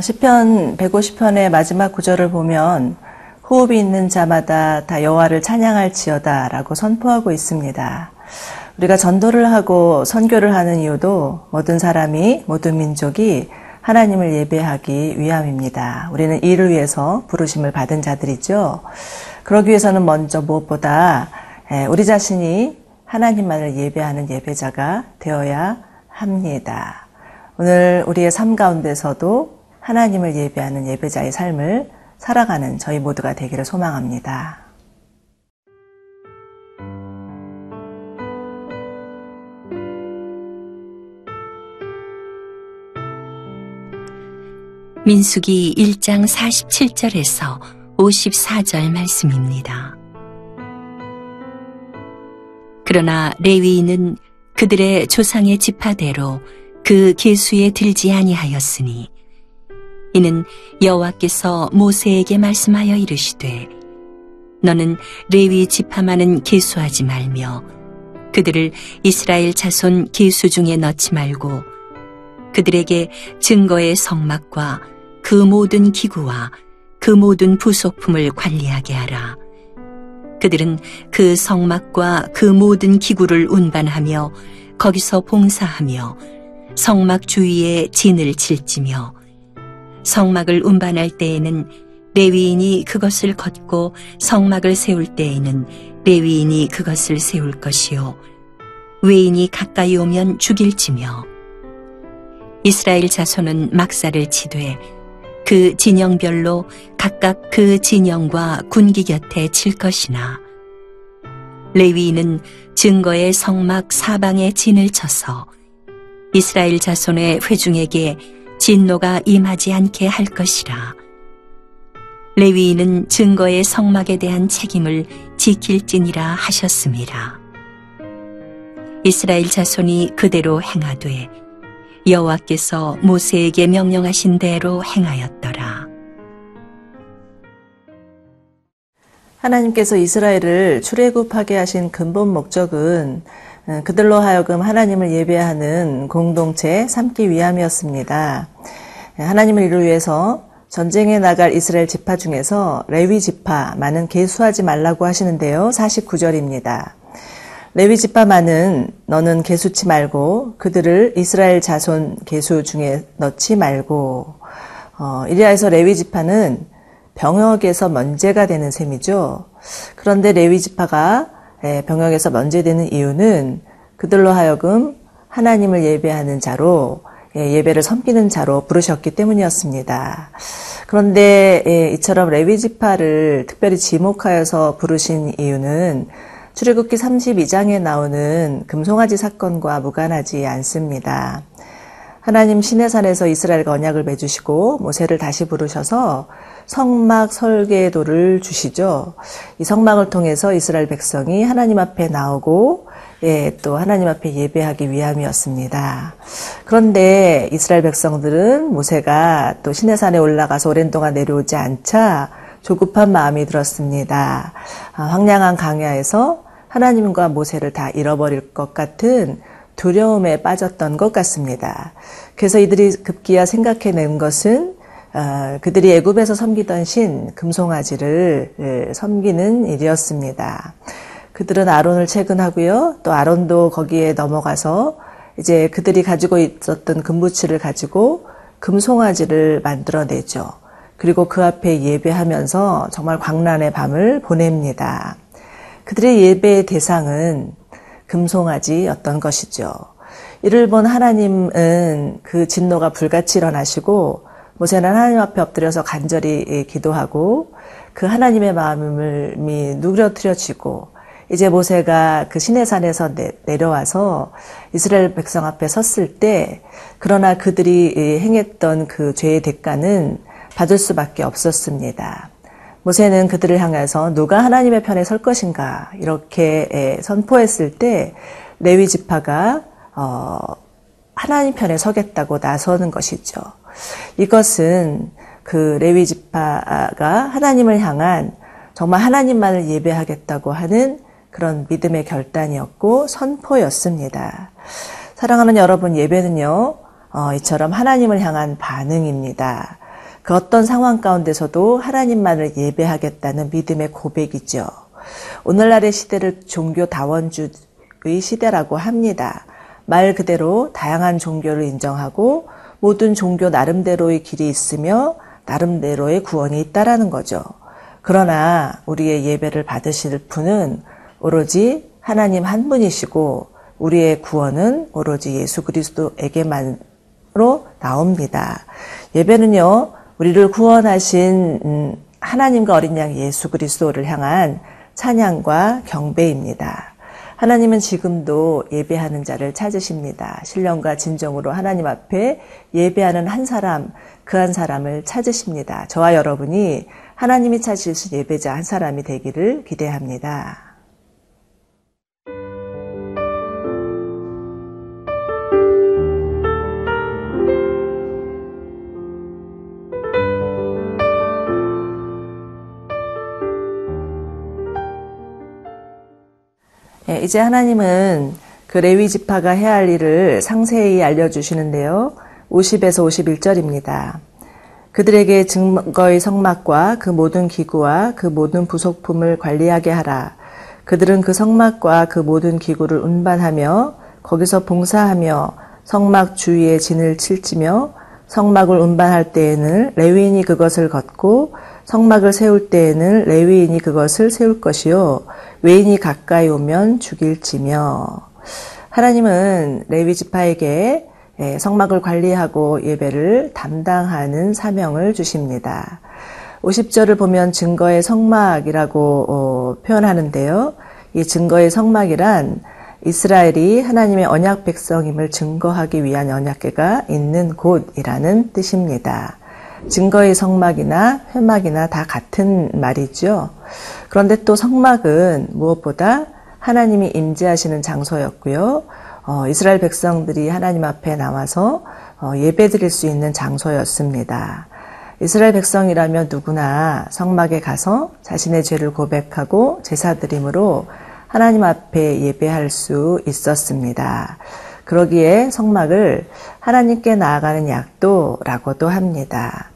시편 150편의 마지막 구절을 보면 호흡이 있는 자마다 다 여호와를 찬양할지어다라고 선포하고 있습니다. 우리가 전도를 하고 선교를 하는 이유도 모든 사람이 모든 민족이 하나님을 예배하기 위함입니다. 우리는 이를 위해서 부르심을 받은 자들이죠. 그러기 위해서는 먼저 무엇보다 우리 자신이 하나님만을 예배하는 예배자가 되어야 합니다. 오늘 우리의 삶 가운데서도 하나님을 예배하는 예배자의 삶을 살아가는 저희 모두가 되기를 소망합니다. 민숙이 1장 47절에서 54절 말씀입니다. 그러나 레위인은 그들의 조상의 지파대로 그 계수에 들지 아니하였으니 이는 여호와께서 모세에게 말씀하여 이르시되 너는 레위 지파만은 계수하지 말며 그들을 이스라엘 자손 계수 중에 넣지 말고 그들에게 증거의 성막과 그 모든 기구와 그 모든 부속품을 관리하게 하라. 그들은 그 성막과 그 모든 기구를 운반하며 거기서 봉사하며 성막 주위에 진을 칠지며 성막을 운반할 때에는 레위인이 그것을 걷고 성막을 세울 때에는 레위인이 그것을 세울 것이요. 외인이 가까이 오면 죽일지며 이스라엘 자손은 막사를 치되 그 진영별로 각각 그 진영과 군기 곁에 칠 것이나 레위인은 증거의 성막 사방에 진을 쳐서 이스라엘 자손의 회중에게 진노가 임하지 않게 할 것이라. 레위인은 증거의 성막에 대한 책임을 지킬지니라 하셨습니다. 이스라엘 자손이 그대로 행하되 여호와께서 모세에게 명령하신 대로 행하였더라. 하나님께서 이스라엘을 출애굽하게 하신 근본 목적은 어, 그들로 하여금 하나님을 예배하는 공동체 삼기 위함이었습니다. 하나님을 이루 위해서 전쟁에 나갈 이스라엘 지파 중에서 레위 지파만은 개수하지 말라고 하시는데요. 49절입니다. 레위 지파만은 너는 개수치 말고 그들을 이스라엘 자손 개수 중에 넣지 말고 어, 이리하여서 레위 지파는 병역에서 면제가 되는 셈이죠. 그런데 레위 지파가 예, 병역에서 면제되는 이유는 그들로 하여금 하나님을 예배하는 자로 예, 예배를 섬기는 자로 부르셨기 때문이었습니다. 그런데 예, 이처럼 레위 지파를 특별히 지목하여서 부르신 이유는 출애굽기 32장에 나오는 금송아지 사건과 무관하지 않습니다. 하나님 시내산에서 이스라엘과 언약을 맺으시고 모세를 다시 부르셔서 성막 설계도를 주시죠. 이 성막을 통해서 이스라엘 백성이 하나님 앞에 나오고 예, 또 하나님 앞에 예배하기 위함이었습니다. 그런데 이스라엘 백성들은 모세가 또 시내산에 올라가서 오랜 동안 내려오지 않자 조급한 마음이 들었습니다. 아, 황량한 강야에서 하나님과 모세를 다 잃어버릴 것 같은 두려움에 빠졌던 것 같습니다. 그래서 이들이 급기야 생각해낸 것은 어, 그들이 애굽에서 섬기던 신 금송아지를 예, 섬기는 일이었습니다. 그들은 아론을 채근하고요. 또 아론도 거기에 넘어가서 이제 그들이 가지고 있었던 금부치를 가지고 금송아지를 만들어내죠. 그리고 그 앞에 예배하면서 정말 광란의 밤을 보냅니다. 그들의 예배의 대상은 금송아지였던 것이죠. 이를 본 하나님은 그 진노가 불같이 일어나시고 모세는 하나님 앞에 엎드려서 간절히 기도하고 그 하나님의 마음을 누그러뜨려지고 이제 모세가 그 시내산에서 내려와서 이스라엘 백성 앞에 섰을 때 그러나 그들이 행했던 그 죄의 대가는 받을 수밖에 없었습니다. 모세는 그들을 향해서 누가 하나님의 편에 설 것인가 이렇게 선포했을 때 레위 지파가 어, 하나님 편에 서겠다고 나서는 것이죠. 이것은 그 레위 지파가 하나님을 향한 정말 하나님만을 예배하겠다고 하는 그런 믿음의 결단이었고 선포였습니다. 사랑하는 여러분 예배는요 어, 이처럼 하나님을 향한 반응입니다. 그 어떤 상황 가운데서도 하나님만을 예배하겠다는 믿음의 고백이죠. 오늘날의 시대를 종교 다원주의 시대라고 합니다. 말 그대로 다양한 종교를 인정하고 모든 종교 나름대로의 길이 있으며 나름대로의 구원이 있다라는 거죠. 그러나 우리의 예배를 받으실 분은 오로지 하나님 한 분이시고 우리의 구원은 오로지 예수 그리스도에게만으로 나옵니다. 예배는요, 우리를 구원하신 음, 하나님과 어린 양 예수 그리스도를 향한 찬양과 경배입니다. 하나님은 지금도 예배하는 자를 찾으십니다. 신령과 진정으로 하나님 앞에 예배하는 한 사람, 그 한 사람을 찾으십니다. 저와 여러분이 하나님이 찾으신 예배자 한 사람이 되기를 기대합니다. 이제 하나님은 그 레위 지파가 해야 할 일을 상세히 알려주시는데요. 50에서 51절입니다. 그들에게 증거의 성막과 그 모든 기구와 그 모든 부속품을 관리하게 하라. 그들은 그 성막과 그 모든 기구를 운반하며 거기서 봉사하며 성막 주위에 진을 칠지며 성막을 운반할 때에는 레위인이 그것을 걷고 성막을 세울 때에는 레위인이 그것을 세울 것이요 외인이 가까이 오면 죽일지며 하나님은 레위 지파에게 예, 성막을 관리하고 예배를 담당하는 사명을 주십니다. 50절을 보면 증거의 성막이라고 어, 표현하는데요. 이 증거의 성막이란 이스라엘이 하나님의 언약 백성임을 증거하기 위한 언약궤가 있는 곳이라는 뜻입니다. 증거의 성막이나 회막이나 다 같은 말이죠. 그런데 또 성막은 무엇보다 하나님이 임재하시는 장소였고요. 어, 이스라엘 백성들이 하나님 앞에 나와서 어, 예배드릴 수 있는 장소였습니다. 이스라엘 백성이라면 누구나 성막에 가서 자신의 죄를 고백하고 제사드림으로 하나님 앞에 예배할 수 있었습니다. 그러기에 성막을 하나님께 나아가는 약도라고도 합니다.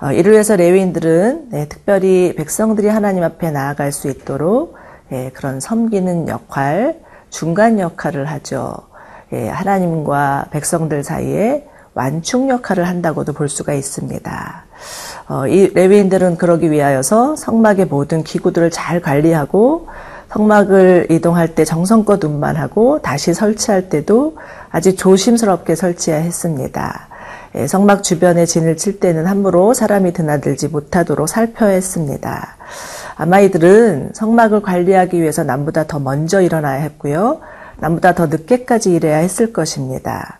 어, 이를 위해서 레위인들은 네, 특별히 백성들이 하나님 앞에 나아갈 수 있도록 예, 그런 섬기는 역할, 중간 역할을 하죠. 예, 하나님과 백성들 사이에 완충 역할을 한다고도 볼 수가 있습니다. 어, 이 레위인들은 그러기 위하여서 성막의 모든 기구들을 잘 관리하고 성막을 이동할 때 정성껏 운반하고 다시 설치할 때도 아주 조심스럽게 설치해야 했습니다. 예, 성막 주변에 진을 칠 때는 함부로 사람이 드나들지 못하도록 살펴야 했습니다. 아마 이들은 성막을 관리하기 위해서 남보다 더 먼저 일어나야 했고요. 남보다 더 늦게까지 일해야 했을 것입니다.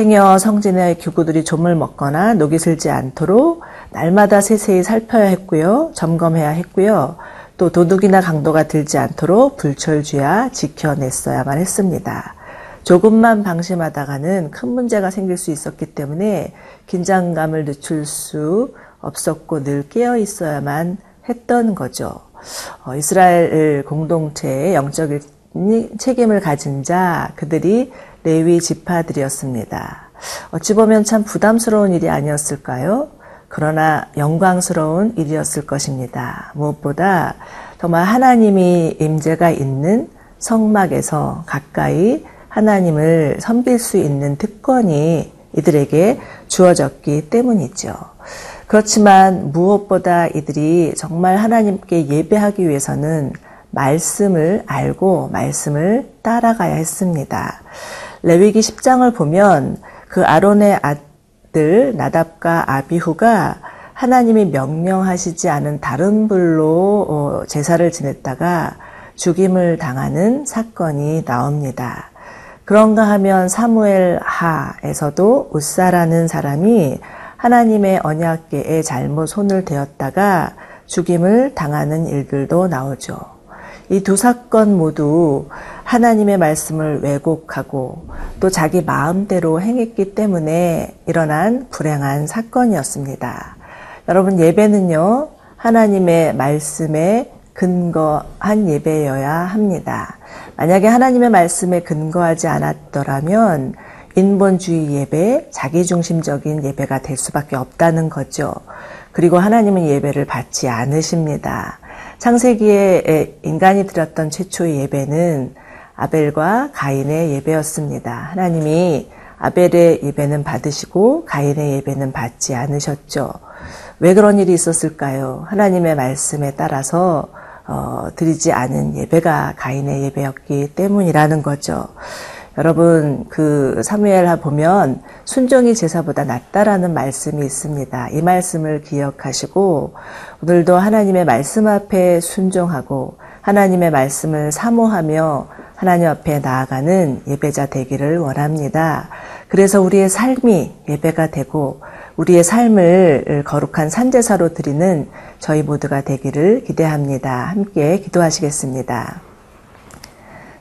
행여 성진의 교구들이 좀을 먹거나 녹이 슬지 않도록 날마다 세세히 살펴야 했고요. 점검해야 했고요. 또 도둑이나 강도가 들지 않도록 불철주야 지켜냈어야만 했습니다. 조금만 방심하다가는 큰 문제가 생길 수 있었기 때문에 긴장감을 늦출 수 없었고 늘 깨어 있어야만 했던 거죠. 어, 이스라엘 공동체의 영적 책임을 가진 자 그들이 레위 지파들이었습니다. 어찌 보면 참 부담스러운 일이 아니었을까요? 그러나 영광스러운 일이었을 것입니다. 무엇보다 정말 하나님이 임재가 있는 성막에서 가까이 하나님을 섬길 수 있는 특권이 이들에게 주어졌기 때문이죠. 그렇지만 무엇보다 이들이 정말 하나님께 예배하기 위해서는 말씀을 알고 말씀을 따라가야 했습니다. 레위기 10장을 보면 그 아론의 아 들 나답과 아비후가 하나님이 명령하시지 않은 다른 불로 어, 제사를 지냈다가 죽임을 당하는 사건이 나옵니다. 그런가 하면 사무엘 하에서도 우사라는 사람이 하나님의 언약계에 잘못 손을 대었다가 죽임을 당하는 일들도 나오죠. 이 두 사건 모두 하나님의 말씀을 왜곡하고 또 자기 마음대로 행했기 때문에 일어난 불행한 사건이었습니다. 여러분 예배는요, 하나님의 말씀에 근거한 예배여야 합니다. 만약에 하나님의 말씀에 근거하지 않았더라면 인본주의 예배, 자기중심적인 예배가 될 수밖에 없다는 거죠. 그리고 하나님은 예배를 받지 않으십니다. 창세기에 인간이 드렸던 최초의 예배는 아벨과 가인의 예배였습니다. 하나님이 아벨의 예배는 받으시고 가인의 예배는 받지 않으셨죠. 왜 그런 일이 있었을까요? 하나님의 말씀에 따라서 어, 드리지 않은 예배가 가인의 예배였기 때문이라는 거죠. 여러분 그 사무엘하 보면 순종이 제사보다 낫다라는 말씀이 있습니다. 이 말씀을 기억하시고 오늘도 하나님의 말씀 앞에 순종하고 하나님의 말씀을 사모하며 하나님 앞에 나아가는 예배자 되기를 원합니다. 그래서 우리의 삶이 예배가 되고 우리의 삶을 거룩한 산제사로 드리는 저희 모두가 되기를 기대합니다. 함께 기도하시겠습니다.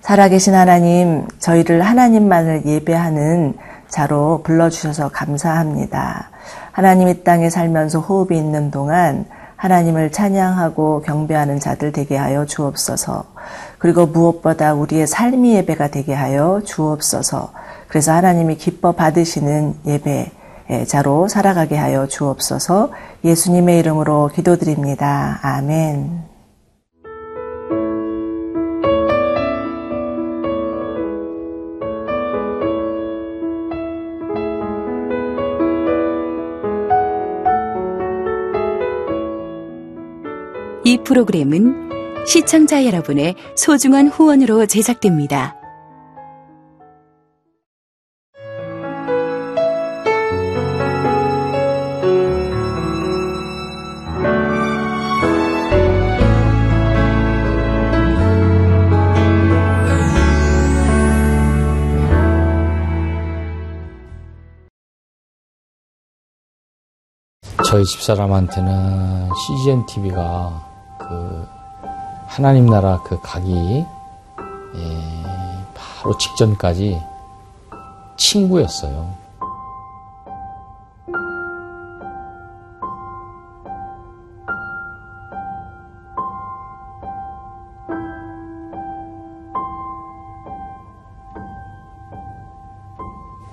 살아계신 하나님, 저희를 하나님만을 예배하는 자로 불러주셔서 감사합니다. 하나님 이 땅에 살면서 호흡이 있는 동안 하나님을 찬양하고 경배하는 자들 되게 하여 주옵소서. 그리고 무엇보다 우리의 삶이 예배가 되게 하여 주옵소서. 그래서 하나님이 기뻐 받으시는 예배, 자로 살아가게 하여 주옵소서 예수님의 이름으로 기도드립니다. 아멘. 이 프로그램은 시청자 여러분의 소중한 후원으로 제작됩니다. 저희 집사람한테는 CGN TV가 그 하나님 나라 그 가기 예, 바로 직전까지 친구였어요.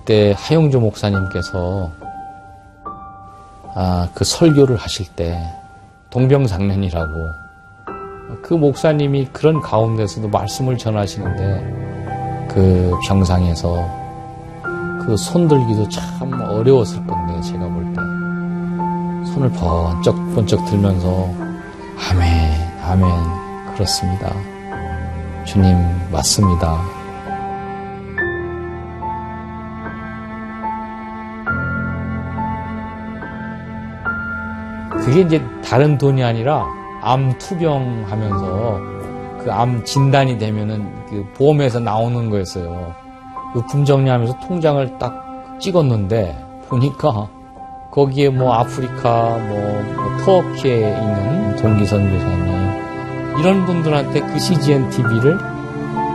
그때 하용조 목사님께서 아, 그 설교를 하실 때 동병상련이라고 그 목사님이 그런 가운데서도 말씀을 전하시는데 그 병상에서 그 손들기도 참 어려웠을 건데 제가 볼 때. 손을 번쩍 번쩍 들면서 아멘 아멘 그렇습니다. 주님 맞습니다. 그게 이제 다른 돈이 아니라 암 투병하면서 그 암 진단이 되면은 그 보험에서 나오는 거였어요. 의품 정리하면서 통장을 딱 찍었는데 보니까 거기에 뭐 아프리카 뭐, 뭐 터키에 있는 동기선 교사님 이런 분들한테 그 CGN TV를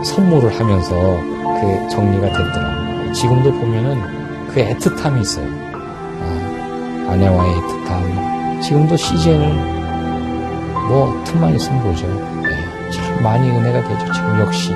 선물을 하면서 그 정리가 됐더라고요. 지금도 보면은 그 애틋함이 있어요. 아, 아내와의 애틋함. 지금도 CGN을 뭐 틈만 있으면 보죠. 네, 참 많이 은혜가 되죠. 지금 역시